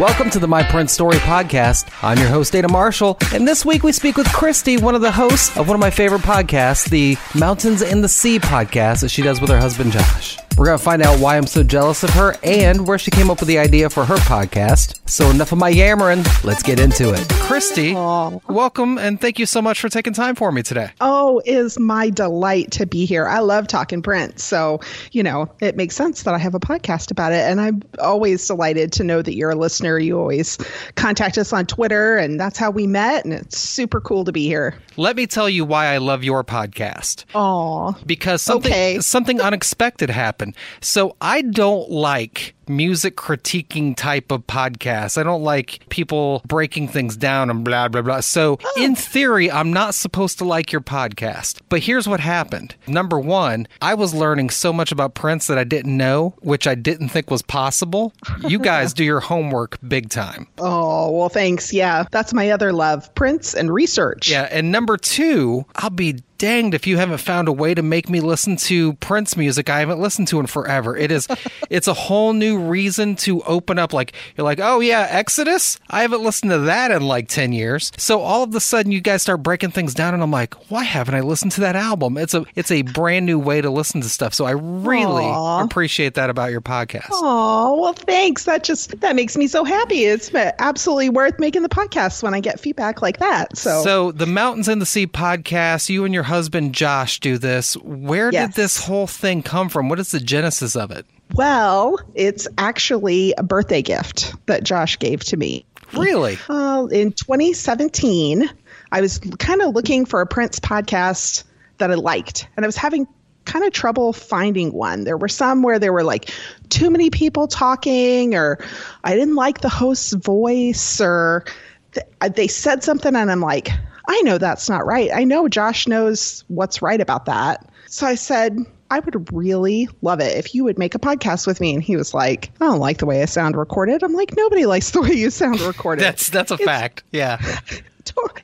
Welcome to the My Prince Story podcast. I'm your host, Dana Marshall, and this week we speak with Christy, one of the hosts of one of my favorite podcasts, the Mountains and the Sea podcast that she does with her husband, Josh. We're going to find out why I'm so jealous of her and where she came up with the idea for her podcast. So, enough of my yammering. Let's get into it. Christy, welcome and thank you so much for taking time for me today. Oh, is my delight to be here. I love talking Prince. So, you know, it makes sense that I have a podcast about it. And I'm always delighted to know that you're a listener. You always contact us on Twitter, and that's how we met. And it's super cool to be here. Let me tell you why I love your podcast. Oh, because something Okay. something unexpected happened. So I don't like music critiquing type of podcasts. I don't like people breaking things down and blah blah blah. So oh. in theory, I'm not supposed to like your podcast. But here's what happened. Number 1, I was learning so much about Prince that I didn't know, which I didn't think was possible. You guys do your homework big time. oh, well, thanks. Yeah, that's my other love Prince and research. Yeah, and number two, I'll be danged if you haven't found a way to make me listen to Prince music I haven't listened to in forever. It is it's a whole new reason to open up like you're like, "Oh yeah, Exodus? I haven't listened to that in like 10 years." So all of a sudden you guys start breaking things down and I'm like, "Why haven't I listened to that album?" It's a it's a brand new way to listen to stuff. So I really Aw. appreciate that about your podcast. Oh, well, thanks. That just that makes me so happy. It's absolutely worth making the podcast when I get feedback like that. So, So the Mountains and the Sea podcast, you and your husband Josh do this. Where Yes. did this whole thing come from? What is the genesis of it? well, it's actually a birthday gift that Josh gave to me. Really? Uh, in 2017, I was kind of looking for a Prince podcast that I liked, and I was having kind of trouble finding one. There were some where there were like too many people talking, or I didn't like the host's voice, or th- they said something, and I'm like, I know that's not right. I know Josh knows what's right about that. So I said, I would really love it if you would make a podcast with me. And he was like, I don't like the way I sound recorded. I'm like, nobody likes the way you sound recorded. That's that's a fact. Yeah.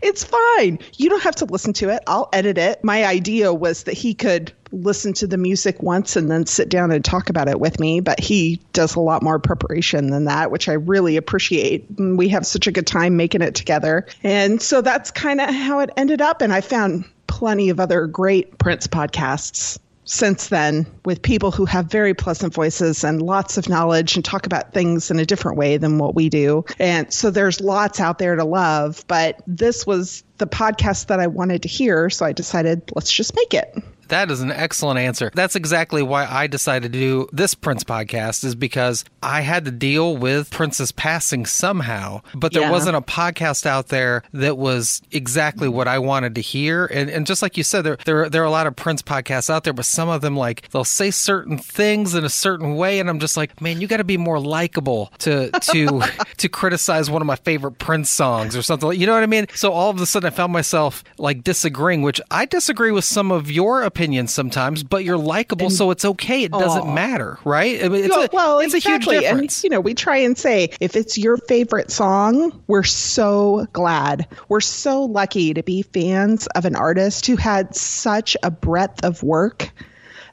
It's fine. You don't have to listen to it. I'll edit it. My idea was that he could listen to the music once and then sit down and talk about it with me, but he does a lot more preparation than that, which I really appreciate. And we have such a good time making it together. And so that's kind of how it ended up. And I found plenty of other great Prince podcasts since then with people who have very pleasant voices and lots of knowledge and talk about things in a different way than what we do. And so there's lots out there to love, but this was the podcast that I wanted to hear. So I decided, let's just make it. That is an excellent answer. That's exactly why I decided to do this Prince podcast is because I had to deal with Prince's passing somehow, but there Yeah. wasn't a podcast out there that was exactly what I wanted to hear. And and just like you said, there there there are a lot of Prince podcasts out there, but some of them like they'll say certain things in a certain way, and I'm just like, man, you got to be more likable to to to criticize one of my favorite Prince songs or something. You know what I mean? So all of a sudden, I found myself like disagreeing, which I disagree with some of your opinions sometimes, but you're likable, so it's okay. It doesn't Aw. matter, right? I mean, it's, No, a, well, it's a huge exactly. difference. And you know, we try and say if it's your favorite song, we're so glad. We're so lucky to be fans of an artist who had such a breadth of work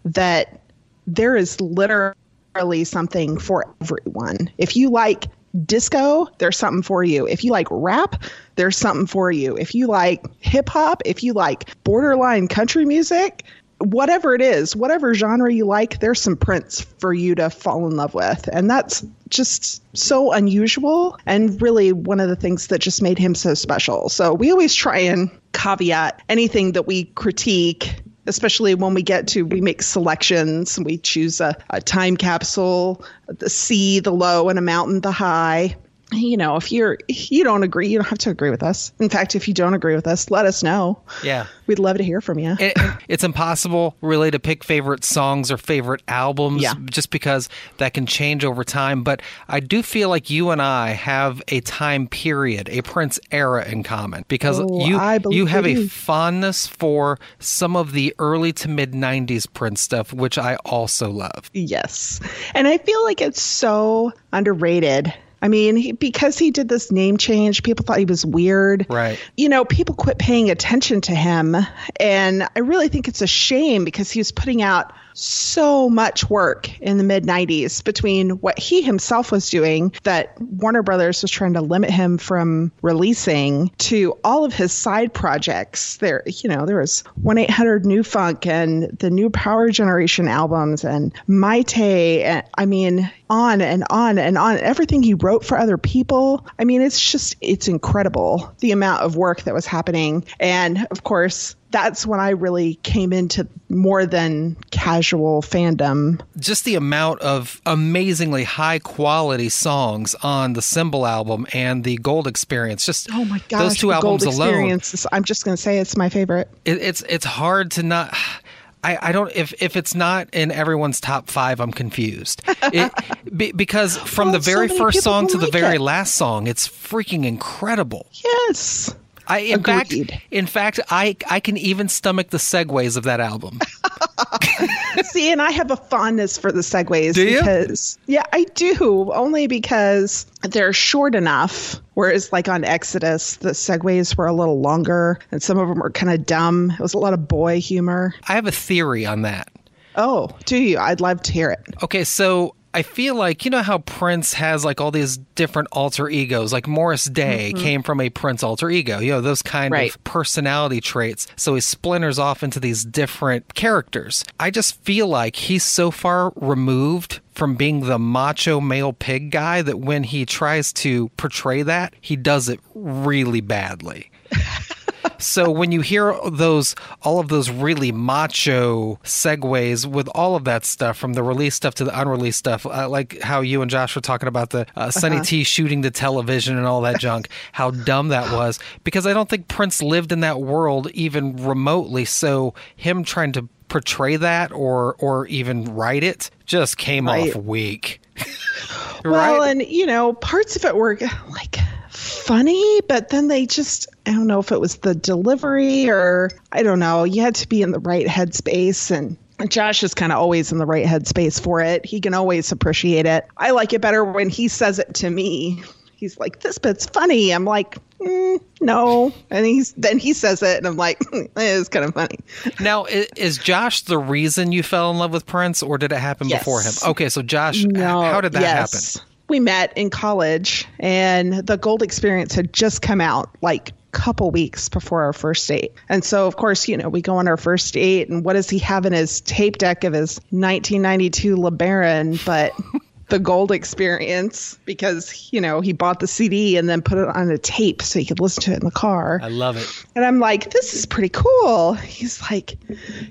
that there is literally something for everyone. If you like disco, there's something for you. If you like rap, there's something for you. If you like hip hop, if you like borderline country music, whatever it is, whatever genre you like, there's some Prince for you to fall in love with. And that's just so unusual and really one of the things that just made him so special. So we always try and caveat anything that we critique especially when we get to we make selections we choose a, a time capsule the sea the low and a mountain the high you know, if you're you don't agree, you don't have to agree with us. In fact, if you don't agree with us, let us know. Yeah. We'd love to hear from you. It, it's impossible really to pick favorite songs or favorite albums Yeah. just because that can change over time. But I do feel like you and I have a time period, a Prince era in common because Oh, you I you have a fondness for some of the early to mid 90s Prince stuff, which I also love. Yes. And I feel like it's so underrated. I mean, he, because he did this name change, people thought he was weird. Right. You know, people quit paying attention to him. And I really think it's a shame because he was putting out so much work in the mid 90s between what he himself was doing that Warner Brothers was trying to limit him from releasing to all of his side projects. There, you know, there was 1 800 New Funk and the new Power Generation albums and Mayte. And, I mean, on and on and on. Everything he wrote for other people. I mean, it's just, it's incredible the amount of work that was happening. And of course, that's when I really came into more than casual fandom. just the amount of amazingly high quality songs on the Symbol album and the Gold Experience. Just Oh my gosh, those two albums Gold alone. I'm just going to say it's my favorite. It, it's it's hard to not. I, I don't if if it's not in everyone's top five, I'm confused. It, be, because from Well, the very many first song to the very it. last song, it's freaking incredible. Yes. I in fact in fact I I can even stomach the segues of that album. See, and I have a fondness for the segues Do you? because yeah, I do. Only because they're short enough. Whereas like on Exodus, the segues were a little longer and some of them were kind of dumb. It was a lot of boy humor. I have a theory on that. Oh, do you? I'd love to hear it. Okay, so I feel like you know how Prince has like all these different alter egos. Like Morris Day came from a Prince alter ego. You know those kind Mm-hmm. Right. of personality traits. So he splinters off into these different characters. I just feel like he's so far removed from being the macho male pig guy that when he tries to portray that, he does it really badly. So when you hear those, all of those really macho segues with all of that stuff, from the release stuff to the unreleased stuff, uh, like how you and Josh were talking about the uh, Sonny T shooting the television and all that junk, how dumb that was. Because I don't think Prince lived in that world even remotely. So him trying to portray that or or even write it just came Right. off weak. Well, right? and you know, parts of it were like funny, but then they just I don't know if it was the delivery or I don't know. You had to be in the right headspace and Josh is kind of always in the right headspace for it. He can always appreciate it. I like it better when he says it to me. He's like, "This bit's funny." I'm like, mm, "No," and he's then he says it, and I'm like, "It's kind of funny." Now, i- is Josh the reason you fell in love with Prince, or did it happen Yes. before him? Okay, so Josh, No, how did that yes. happen? We met in college, and the Gold Experience had just come out like a couple weeks before our first date. And so, of course, you know, we go on our first date, and what does he have in his tape deck of his 1992 LeBaron? But the Gold Experience, because, you know, he bought the CD and then put it on a tape so he could listen to it in the car. I love it. And I'm like, this is pretty cool. He's like,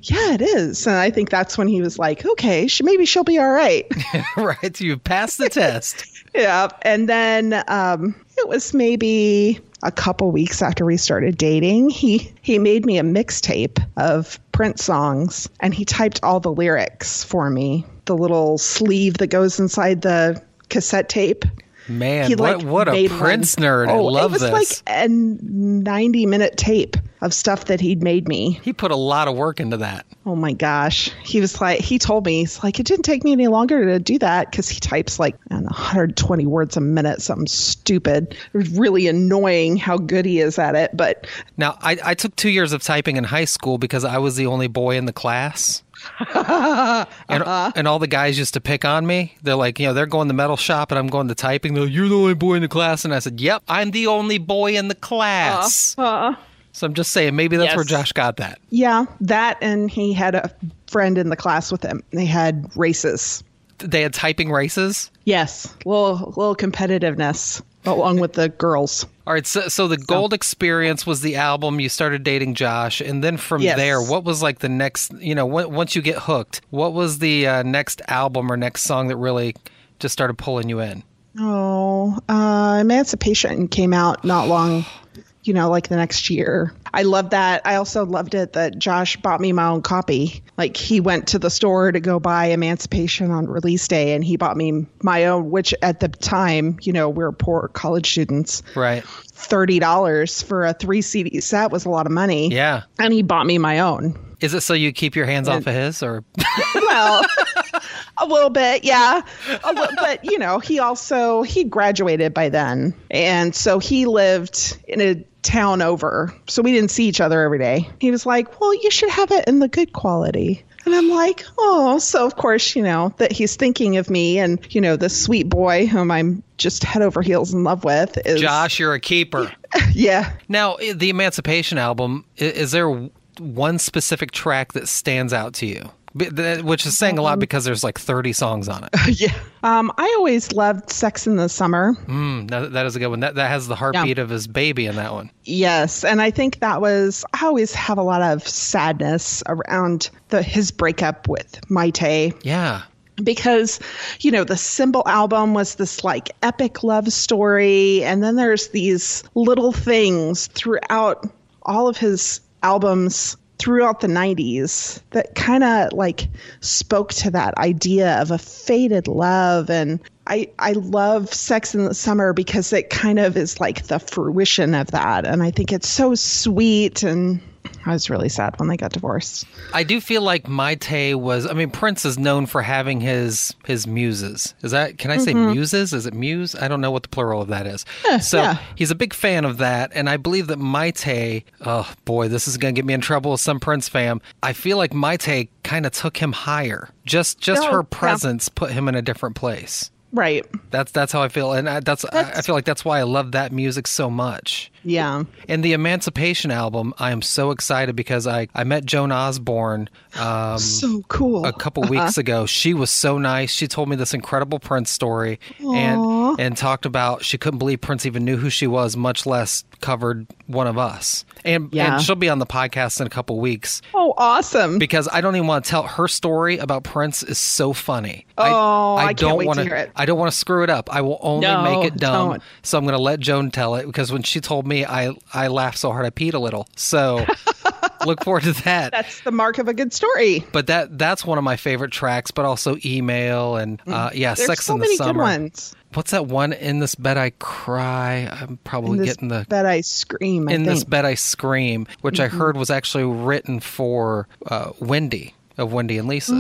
yeah, it is. And I think that's when he was like, okay, she, maybe she'll be all right. right, you passed the test. Yeah. And then um, it was maybe a couple weeks after we started dating. He he made me a mixtape of Prince songs, and he typed all the lyrics for me. The little sleeve that goes inside the cassette tape. Man, He what like what a Prince one. nerd! I Oh, love it was this. like a 90 minute tape of stuff that he'd made me. he put a lot of work into that. Oh my gosh. He was like, he told me, he's like, it didn't take me any longer to do that because he types like know, 120 words a minute, something stupid. It was really annoying how good he is at it. But Now, I, I took two years of typing in high school because I was the only boy in the class. and, and all the guys used to pick on me. They're like, you know, they're going to metal shop and I'm going to typing. They're like, you're the only boy in the class. And I said, yep, I'm the only boy in the class. uh, So I'm just saying, maybe that's Yes. where Josh got that. yeah, that and he had a friend in the class with him. They had races. They had typing races. Yes, little little competitiveness along with the girls. All right, so, so the Gold Experience was the album. You started dating Josh, and then from Yes. there, what was like the next? You know, when, once you get hooked, what was the uh, next album or next song that really just started pulling you in? Oh, uh, Emancipation came out not long, you know, like the next year. I love that. I also loved it that Josh bought me my own copy. Like he went to the store to go buy Emancipation on release day and he bought me my own, which at the time, you know, we are poor college students. Right. $30 for a three CD set was a lot of money. Yeah. And he bought me my own. Is it so you keep your hands off of his or? well, a little bit, yeah. But you know, he also he graduated by then, and so he lived in a town over, so we didn't see each other every day. He was like, "Well, you should have it in the good quality." And I'm like, oh, so of course, you know, that he's thinking of me and, you know, this sweet boy whom I'm just head over heels in love with is Josh, you're a keeper. yeah. Now, the Emancipation album, is there one specific track that stands out to you? Which is saying a lot because there's like 30 songs on it. Yeah. Um, I always loved Sex in the Summer. Mm, that, that is a good one. That, that has the heartbeat of his baby in that one. Yes, and I think that was I always have a lot of sadness around the his breakup with Mayte Yeah. because you know the symbol album was this like epic love story and then there's these little things throughout all of his albums throughout the 90s that kind of like spoke to that idea of a faded love and I, I love Sex in the Summer because it kind of is like the fruition of that. And I think it's so sweet. And I was really sad when they got divorced. I do feel like Mayte was. I mean, Prince is known for having his his muses. Is that? Can I say mm-hmm. muses? Is it muse? I don't know what the plural of that is. so yeah. he's a big fan of that, and I believe that Mayte. Oh boy, this is gonna get me in trouble with some Prince fam. I feel like Mayte kind of took him higher. Just just Oh, her yeah. presence put him in a different place. Right. That's that's how I feel, and I, that's, I, I feel like that's why I love that music so much. Yeah. And the Emancipation album, I am so excited because I, I met Joan Osborne um, So cool. a couple weeks ago. She was so nice. She told me this incredible Prince story and and talked about she couldn't believe Prince even knew who she was, much less covered one of us. And, Yeah. and she'll be on the podcast in a couple weeks Oh, awesome. because I don't even want to tell her story about Prince is so funny. Oh, I can't don't wait to wanna- hear it. I don't want to screw it up. I will only No, make it dumb. don't. So I'm going to let Joan tell it because when she told me, I I laughed so hard I peed a little. So look forward to that. That's the mark of a good story. but that that's one of my favorite tracks. But also Emale and uh, yeah, Mm. There's Sex so in the many Summer. good ones. What's that one? In this bed I cry. I'm probably In getting the bed I scream. I in this think. Mm-hmm. bed I scream, which I heard was actually written for uh, Wendy of Wendy and Lisa.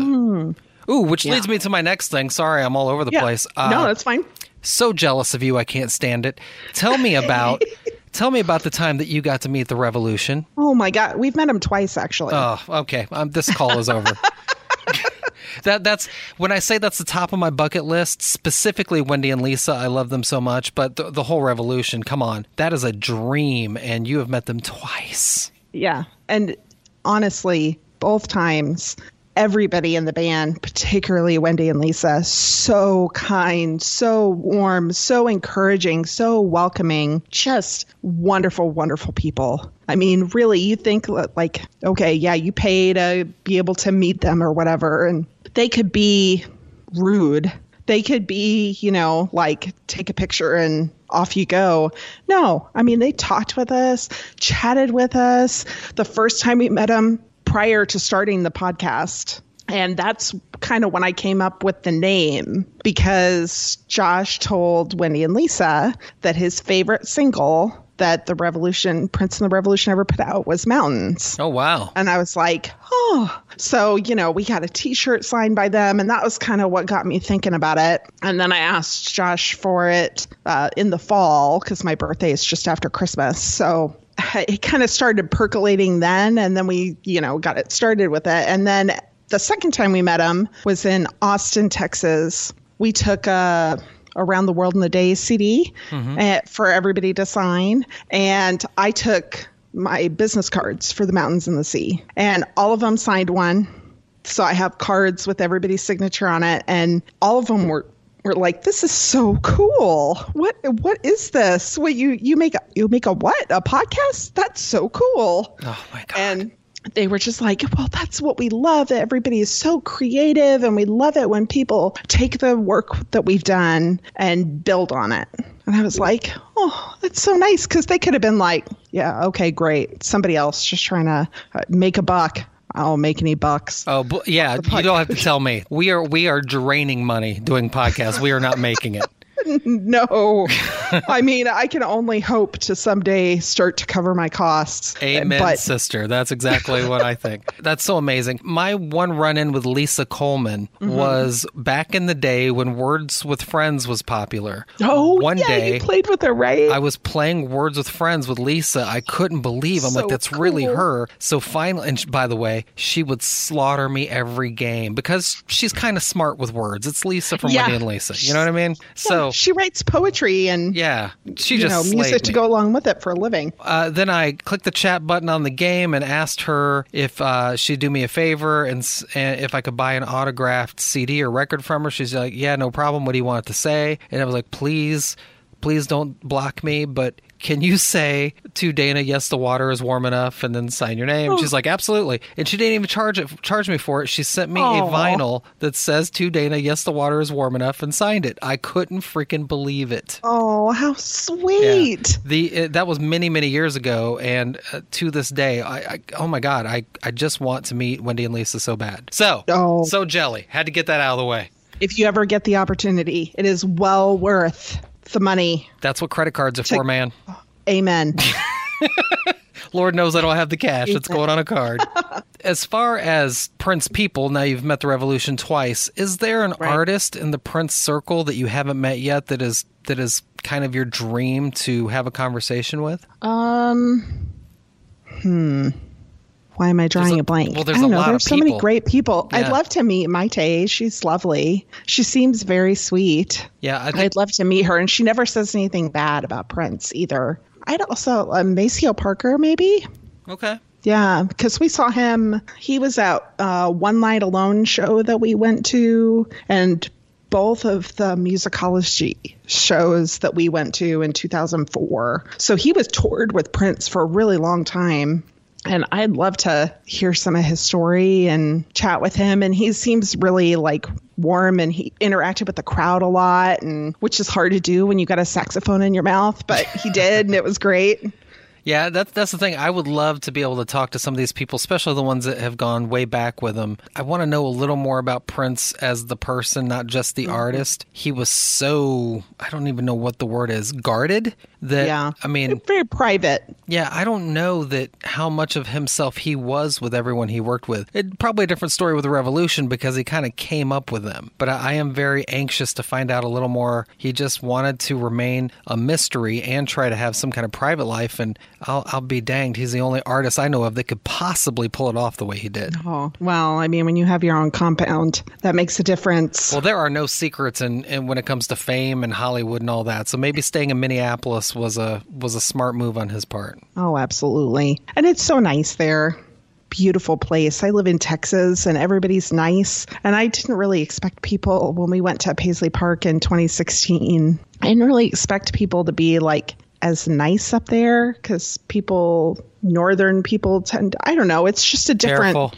Ooh, which leads me to my next thing. Sorry, I'm all over the. Yeah. place. Uh, no, that's fine. so jealous of you, I can't stand it. Tell me about, tell me about the time that you got to meet the Revolution. Oh my god, we've met him twice actually. Oh, okay. Um, this call is over. that that's when I say that's the top of my bucket list. Specifically, Wendy and Lisa. I love them so much, but the, the whole Revolution. Come on, that is a dream, and you have met them twice. Yeah. And honestly, both times, everybody in the band, particularly Wendy and Lisa, so kind, so warm, so encouraging, so welcoming, just wonderful, wonderful people. I mean, really, you think like, okay, yeah, you pay to be able to meet them or whatever, and they could be rude. They could be, you know, like take a picture and off you go. No, I mean, they talked with us, chatted with us the first time we met them prior to starting the podcast. And that's kind of when I came up with the name because Josh told Wendy and Lisa that his favorite single that the Revolution, Prince and the Revolution ever put out was Mountains. Oh wow! And I was like, oh. So, you know, we got a t shirt signed by them. And that was kind of what got me thinking about it. And then I asked Josh for it uh, in the fall because my birthday is just after Christmas. So it kind of started percolating then. And then we, you know, got it started with it. And then the second time we met him was in Austin, Texas. We took a around the world in the day CD uh, for everybody to sign and i took my business cards for the mountains and the sea and all of them signed one so i have cards with everybody's signature on it and all of them were were like this is so cool what what is this what you you make a you make a what a podcast that's so cool Oh my god! and they were just like, well, that's what we love. That everybody is so creative, and we love it when people take the work that we've done and build on it. And I was like, oh, that's so nice because they could have been like, yeah, okay, great. Somebody else just trying to uh, make a buck. I don't make any bucks. Oh, yeah. You don't have to tell me. We are we are draining money doing podcasts. We are not making it. no. I mean, I can only hope to someday start to cover my costs. Amen, But sister. That's exactly what I think. That's so amazing. My one run in with Lisa Coleman Mm-hmm. was back in the day when Words with Friends was popular. oh, one yeah, day you played with her, right? I was playing Words with Friends with Lisa. I couldn't believe. I'm So like, that's really her. So finally, and by the way, she would slaughter me every game because she's kind of smart with words. It's Lisa from Yeah. Wendy and Lisa. You know what I mean? So she writes poetry and yeah, she you just know music me. to go along with it for a living. Uh, then I clicked the chat button on the game and asked her if uh, she'd do me a favor and, and if I could buy an autographed CD or record from her. She's like, "Yeah, no problem. What do you want it to say?" And I was like, "Please, please don't block me, but." Can you say to Dana, yes, the water is warm enough, and then sign your name? She's like, absolutely, and she didn't even charge it, charge me for it. She sent me a vinyl that says to Dana, yes, the water is warm enough, and signed it. I couldn't freaking believe it. Oh, how sweet! The uh, that was many many years ago, and uh, to this day, I, I oh my god, I I just want to meet Wendy and Lisa so bad. So Oh. so jelly had to get that out of the way. If you ever get the opportunity, it is well worth the money. That's what credit cards are for, man. Amen. Lord knows I don't have the cash. It's going on a card. as far as Prince people, now you've met the Revolution twice. Is there an Right. artist in the Prince circle that you haven't met yet that is that is kind of your dream to have a conversation with? um, hmm. Why am I drawing a- a, blank? well, there's I don't a know. lot of There's so many great people. Yeah. I'd love to meet Mayte. She's lovely. She seems very sweet. Yeah, I think I'd love to meet her, and she never says anything bad about Prince either. I'd also uh, Maceo Parker, maybe. okay. Yeah, because we saw him. He was at uh, One Night Alone show that we went to, and both of the musicology shows that we went to in 2004. So he was toured with Prince for a really long time. And I'd love to hear some of his story and chat with him. And he seems really like warm and he interacted with the crowd a lot, and which is hard to do when you got a saxophone in your mouth, but he did, and it was great. Yeah, that's that's the thing. I would love to be able to talk to some of these people, especially the ones that have gone way back with him. I want to know a little more about Prince as the person, not just Mm-hmm. the artist. He was so I don't even know what the word is, guarded. That Yeah. I mean, Very private. yeah, I don't know that how much of himself he was with everyone he worked with. It probably a different story with the Revolution because he kind of came up with them. But I, I am very anxious to find out a little more. He just wanted to remain a mystery and try to have some kind of private life. And I'll, I'll be danged, he's the only artist I know of that could possibly pull it off the way he did. Oh, well, I mean, when you have your own compound, that makes a difference. Well, there are no secrets in, in when it comes to fame and Hollywood and all that. So maybe staying in Minneapolis was a was a smart move on his part. oh, absolutely. And it's so nice there. Beautiful place. I live in Texas and everybody's nice. And I didn't really expect people when we went to Paisley Park in 2016. I didn't really expect people to be like as nice up there because people, northern people tend, I don't know, it's just a different.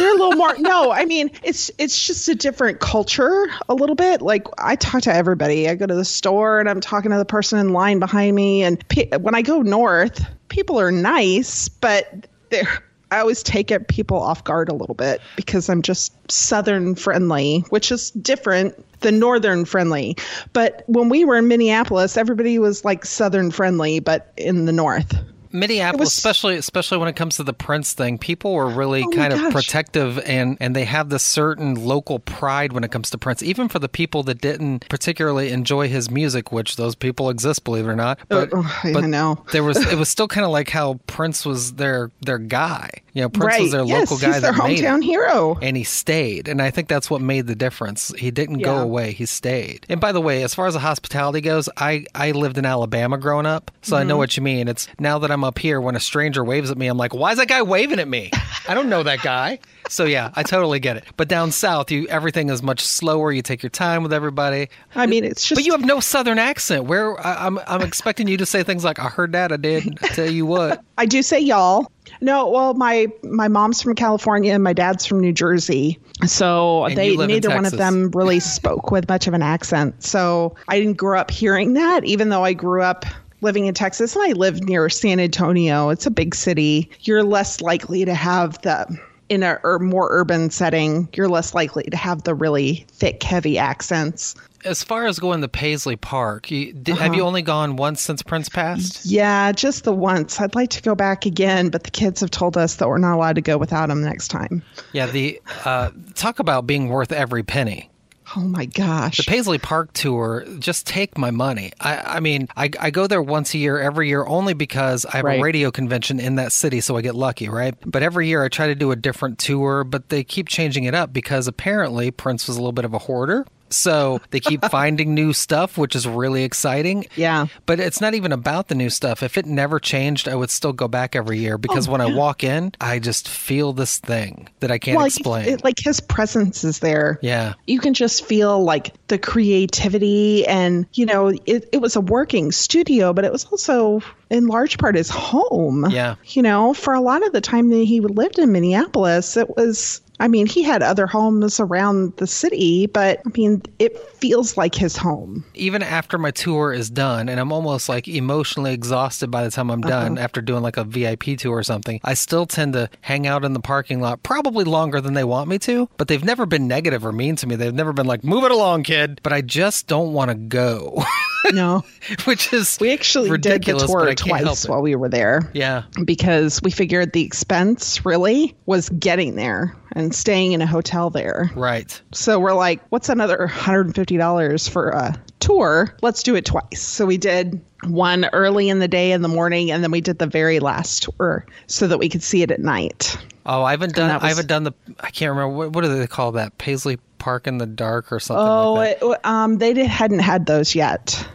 They're a little more no i mean it's it's just a different culture a little bit like i talk to everybody i go to the store and i'm talking to the person in line behind me and pe- when i go north people are nice but they're I always take it people off guard a little bit because I'm just southern friendly, which is different than northern friendly. But when we were in Minneapolis, everybody was like southern friendly, but in the north. Minneapolis, was- especially especially when it comes to the Prince thing, people were really Oh kind of protective and and they have this certain local pride when it comes to Prince, even for the people that didn't particularly enjoy his music, which those people exist, believe it or not. But, Uh, I but know. there was it was still kind of like how Prince was their their guy. You know, Prince right. was their yes, local guy he's their that made it. hometown hero. and he stayed. And i think that's what made the difference. He didn't go away. He stayed. And by the way as far as the hospitality goes i i lived in alabama growing up so i know Mm-hmm. what you mean. It's now that i'm up here when a stranger waves at me i'm like why is that guy waving at me? I don't know that guy. So yeah i totally get it. But down south you everything is much slower. You take your time with everybody. I mean, it's just but you have no southern accent. Where I, i'm i'm expecting you to say things like i heard that i did I tell you what. I do say y'all. No, well, my my mom's from California and my dad's from New Jersey, so And they you live in neither one of them really spoke with much of an accent. So I didn't grow up hearing that, even though I grew up living in Texas and I live near San Antonio. It's a big city. You're less likely to have the in a or more urban setting. You're less likely to have the really thick, heavy accents. As far as going to Paisley Park, you, did, Uh-huh. have you only gone once since Prince passed? Yeah, just the once. I'd like to go back again, but the kids have told us that we're not allowed to go without them next time. Yeah, the uh, talk about being worth every penny. Oh my gosh. The Paisley Park tour, just take my money. I, I mean, I, I go there once a year, every year, only because I have Right. a radio convention in that city, so I get lucky, right? But every year I try to do a different tour, but they keep changing it up because apparently Prince was a little bit of a hoarder. So they keep finding new stuff, which is really exciting. Yeah. But it's not even about the new stuff. If it never changed, I would still go back every year because oh, when I walk in, I just feel this thing that I can't well, explain. it- like his presence is there. yeah. You can just feel like the creativity and, you know, it, it was a working studio, but it was also in large part his home. Yeah. You know, for a lot of the time that he lived in Minneapolis, it was, I mean, he had other homes around the city, but I mean, it feels like his home. even after my tour is done and I'm almost like emotionally exhausted by the time I'm uh-huh. done after doing like a VIP tour or something, I still tend to hang out in the parking lot probably longer than they want me to, but they've never been negative or mean to me. They've never been like, move it along, kid. But I just don't want to go, No. which is We actually did the tour I can't help twice while we were there. Yeah. because we figured the expense really was getting there and staying in a hotel there. Right. So we're like, what's another $150 for a tour? Let's do it twice. So we did one early in the day in the morning, and then we did the very last tour so that we could see it at night. Oh, I haven't done. that I haven't done the. I can't remember what. What do they call that? Paisley Park in the dark or something Oh, like that. it, um, they did, hadn't had those yet,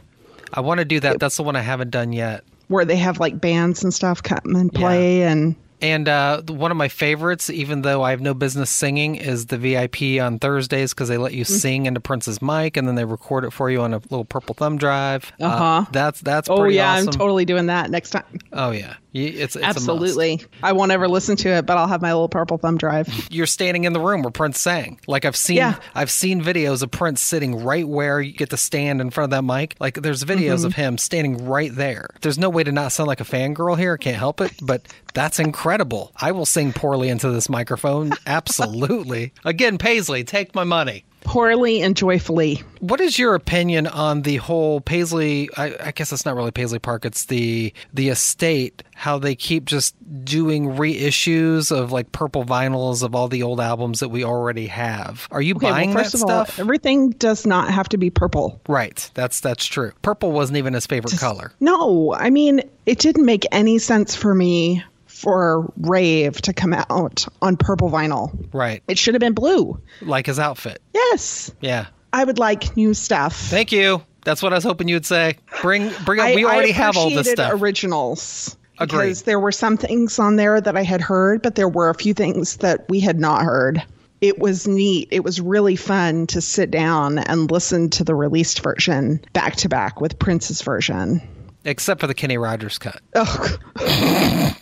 I want to do that. That's the one I haven't done yet. where they have like bands and stuff come and play, and And uh, one of my favorites, even though I have no business singing, is the VIP on Thursdays because they let you Mm. sing into Prince's mic and then they record it for you on a little purple thumb drive. Uh, Uh-huh. that's that's oh yeah, awesome. I'm totally doing that next time. oh yeah, it's, it's. Absolutely, I won't ever listen to it, but I'll have my little purple thumb drive. You're standing in the room where Prince sang. Like I've seen, Yeah. I've seen videos of Prince sitting right where you get to stand in front of that mic. Like there's videos Mm-hmm. of him standing right there. There's no way to not sound like a fangirl here. I can't help it, but that's incredible. I will sing poorly into this microphone. Absolutely. Again, Paisley, take my money. Poorly and joyfully. What is your opinion on the whole Paisley? I, I guess it's not really Paisley Park. It's the the estate. How they keep just doing reissues of like purple vinyls of all the old albums that we already have. Are you Okay, buying well, first that of all, stuff? everything does not have to be purple. right. That's that's true. Purple wasn't even his favorite color. No, I mean, it didn't make any sense for me for Rave to come out on purple vinyl. Right. It should have been blue. Like his outfit. Yes. Yeah. I would like new stuff. Thank you. That's what I was hoping you'd say. Bring bring up. I, we already I have all this stuff. originals. Agreed. Because there were some things on there that I had heard, but there were a few things that we had not heard. It was neat. It was really fun to sit down and listen to the released version back to back with Prince's version. Except for the Kenny Rogers cut. Oh,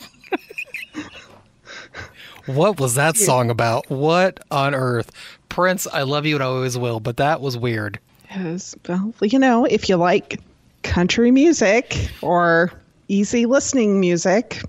What was that song about? What on earth? Prince, I love you and I always will, but that was weird. Yes. Well, you know, if you like country music or easy listening music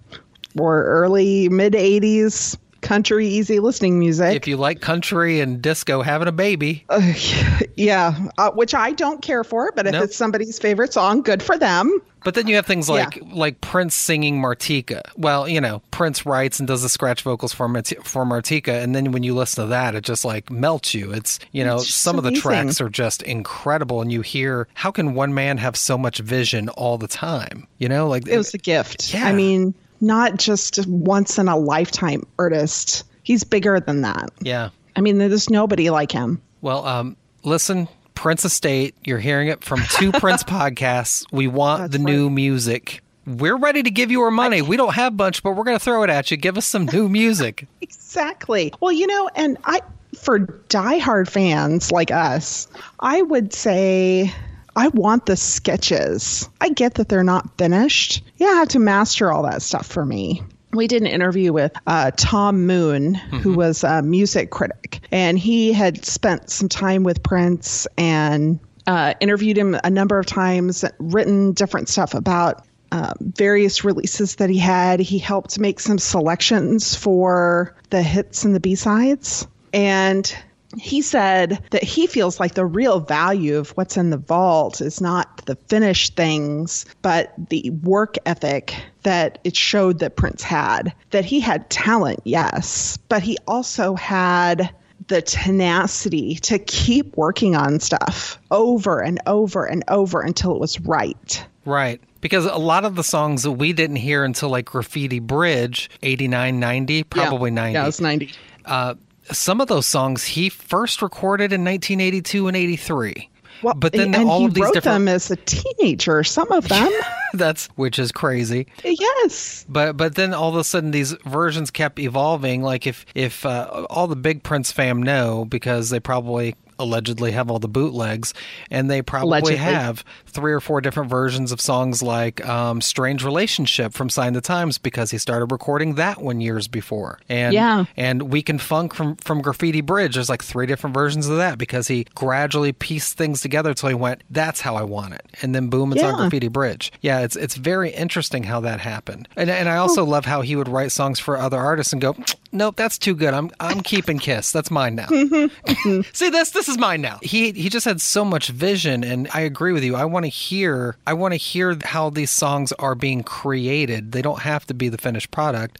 or early mid 80s country easy listening music, If you like country and disco having a baby, yeah, uh, which I don't care for, but if Nope. it's somebody's favorite song, good for them. but then you have things like like Prince singing Martika. Well, you know, Prince writes and does the scratch vocals for Mart- for Martika, and then when you listen to that, it just like melts you. It's you know, It's some of the tracks are just incredible, and you hear how can one man have so much vision all the time? You know, like It was a gift. Yeah. I mean, not just once in a lifetime artist. He's bigger than that. yeah. I mean, there's nobody like him. Well, um, listen, Prince Estate, you're hearing it from two Prince podcasts. We want the new music. We're ready to give you our money. we don't have much, but we're going to throw it at you. Give us some new music. Exactly. Well, you know, and I, for diehard fans like us, I would say I want the sketches. I get that they're not finished. Yeah, I have to master all that stuff for me. we did an interview with uh, Tom Moon, who was a music critic, and he had spent some time with Prince and uh, interviewed him a number of times, written different stuff about uh, various releases that he had. He helped make some selections for the hits and the B sides. And he said that he feels like the real value of what's in the vault is not the finished things, but the work ethic that it showed that Prince had. That he had talent, yes, but he also had the tenacity to keep working on stuff over and over and over until it was right. Right. Because a lot of the songs that we didn't hear until like Graffiti Bridge, 89, 90, probably 90. Yeah, it was 90. Uh, some of those songs he first recorded in 1982 and 83. Well, but then and all he of these wrote different them as a teenager, some of them. that's which is crazy. yes. But but then all of a sudden these versions kept evolving. Like if if uh, all the big Prince fam know because they probably allegedly have all the bootlegs, and they probably Allegedly. have three or four different versions of songs like um, "Strange Relationship" from Sign the Times because he started recording that one years before, and Yeah. and "We Can Funk" from from Graffiti Bridge. There's like three different versions of that because he gradually pieced things together until he went, "That's how I want it," and then boom, it's on Graffiti Bridge. Yeah, it's it's very interesting how that happened, and and I also love how he would write songs for other artists and go, "Nope, that's too good. I'm I'm keeping Kiss. That's mine now." See this this is mine now. He he just had so much vision and I agree with you. I want to hear I want to hear how these songs are being created. They don't have to be the finished product.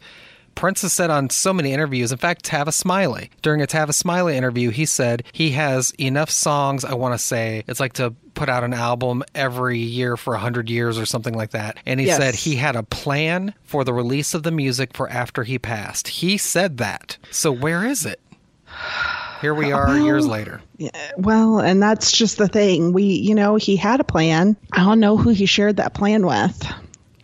Prince has said on so many interviews, in fact, Tavis Smiley, during a Tavis Smiley interview, he said he has enough songs, I want to say, it's like to put out an album every year for 100 years or something like that. And he Yes. said he had a plan for the release of the music for after he passed. He said that. So where is it? Here we are years later. Yeah, well, and that's just the thing. We, you know, he had a plan. I don't know who he shared that plan with.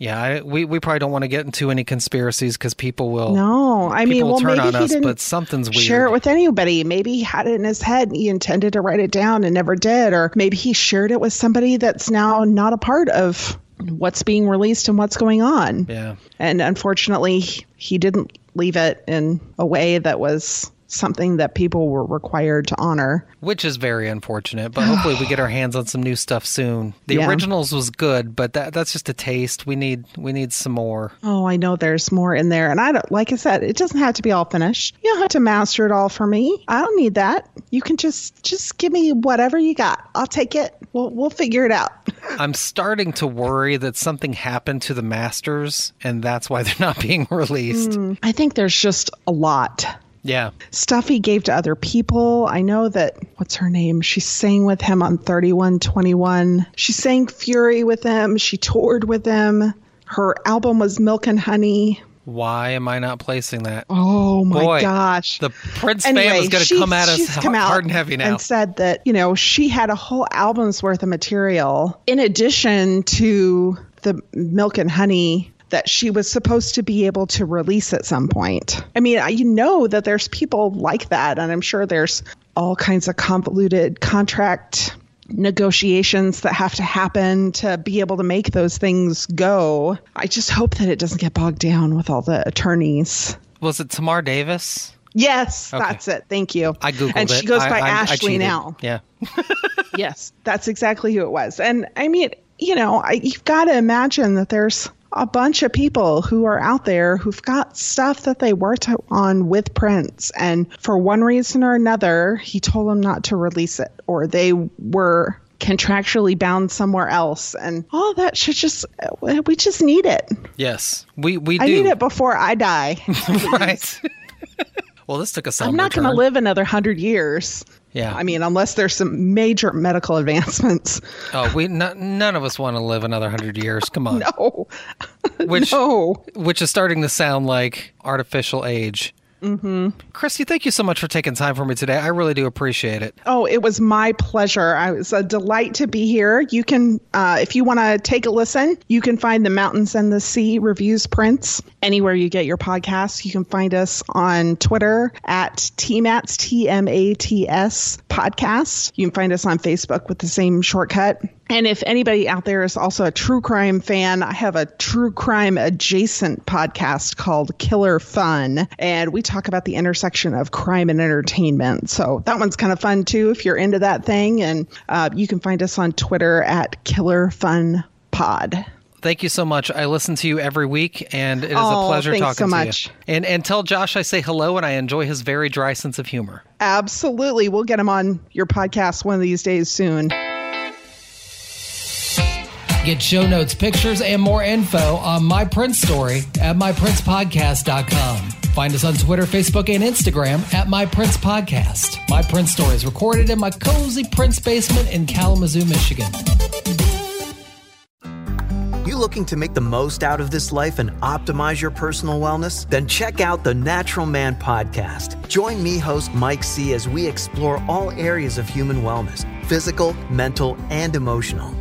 Yeah, I, we we probably don't want to get into any conspiracies because people will. No, I mean, well, turn maybe on he us, didn't but something's weird. share it with anybody. Maybe he had it in his head and he intended to write it down and never did, or maybe he shared it with somebody that's now not a part of what's being released and what's going on. yeah, And unfortunately, he didn't leave it in a way that was something that people were required to honor. which is very unfortunate. But hopefully, we get our hands on some new stuff soon. The Yeah. originals was good, but that that's just a taste. We need we need some more. Oh, I know there's more in there. And I don't, like I said, it doesn't have to be all finished. You don't have to master it all for me. I don't need that. You can just, just give me whatever you got. I'll take it. We'll, we'll figure it out. I'm starting to worry that something happened to the masters, and that's why they're not being released. Hmm. I think there's just a lot. Yeah, Stuff he gave to other people. I know that, what's her name? She sang with him on 3121. She sang Fury with him. She toured with him. Her album was Milk and Honey. why am I not placing that? Oh my Boy, gosh. The Prince fam is going to come at us she's come out hard and heavy now. And said that, you know, she had a whole album's worth of material in addition to the milk and honey that she was supposed to be able to release at some point. I mean, I you know that there's people like that, and I'm sure there's all kinds of convoluted contract negotiations that have to happen to be able to make those things go. I just hope that it doesn't get bogged down with all the attorneys. Was it Tamar Davis? Yes, Okay. that's it. Thank you. I googled and it. she goes I- by I- I Ashley cheated. now. Yeah. Yes, that's exactly who it was. And I mean, you know, I, you've got to imagine that there's a bunch of people who are out there who've got stuff that they worked on with Prince, and for one reason or another, he told them not to release it, or they were contractually bound somewhere else, and all that should just we just need it. Yes, we we do. I need it before I die. right. well, this took a I'm not going to live another hundred years. Yeah. I mean, unless there's some major medical advancements. Oh, we no, none of us want to live another hundred years. Come on. No, Which no. which is starting to sound like artificial age. Mm-hmm. Christy, thank you so much for taking time for me today. I really do appreciate it. Oh, it was my pleasure. I was a delight to be here. You can, uh, if you want to take a listen, you can find the Mountains and the Sea reviews Prince anywhere you get your podcasts. You can find us on Twitter at TMATS, T M A T S Podcast. You can find us on Facebook with the same shortcut. And if anybody out there is also a true crime fan, I have a true crime adjacent podcast called Killer Fun. And we talk about the intersection of crime and entertainment. So that one's kind of fun too if you're into that thing. And uh, you can find us on Twitter at Killer Fun Pod. Thank you so much. I listen to you every week, and it is Oh, a pleasure talking so to much. you. And and tell Josh I say hello, and I enjoy his very dry sense of humor. Absolutely. We'll get him on your podcast one of these days soon. Get show notes, pictures, and more info on My Prince Story at myprincepodcast.com. Find us on Twitter, Facebook, and Instagram at My Prince Podcast. My Prince Story is recorded in my cozy Prince basement in Kalamazoo, Michigan. You looking to make the most out of this life and optimize your personal wellness? Then check out the Natural Man Podcast. Join me, host Mike C., as we explore all areas of human wellness physical, mental, and emotional.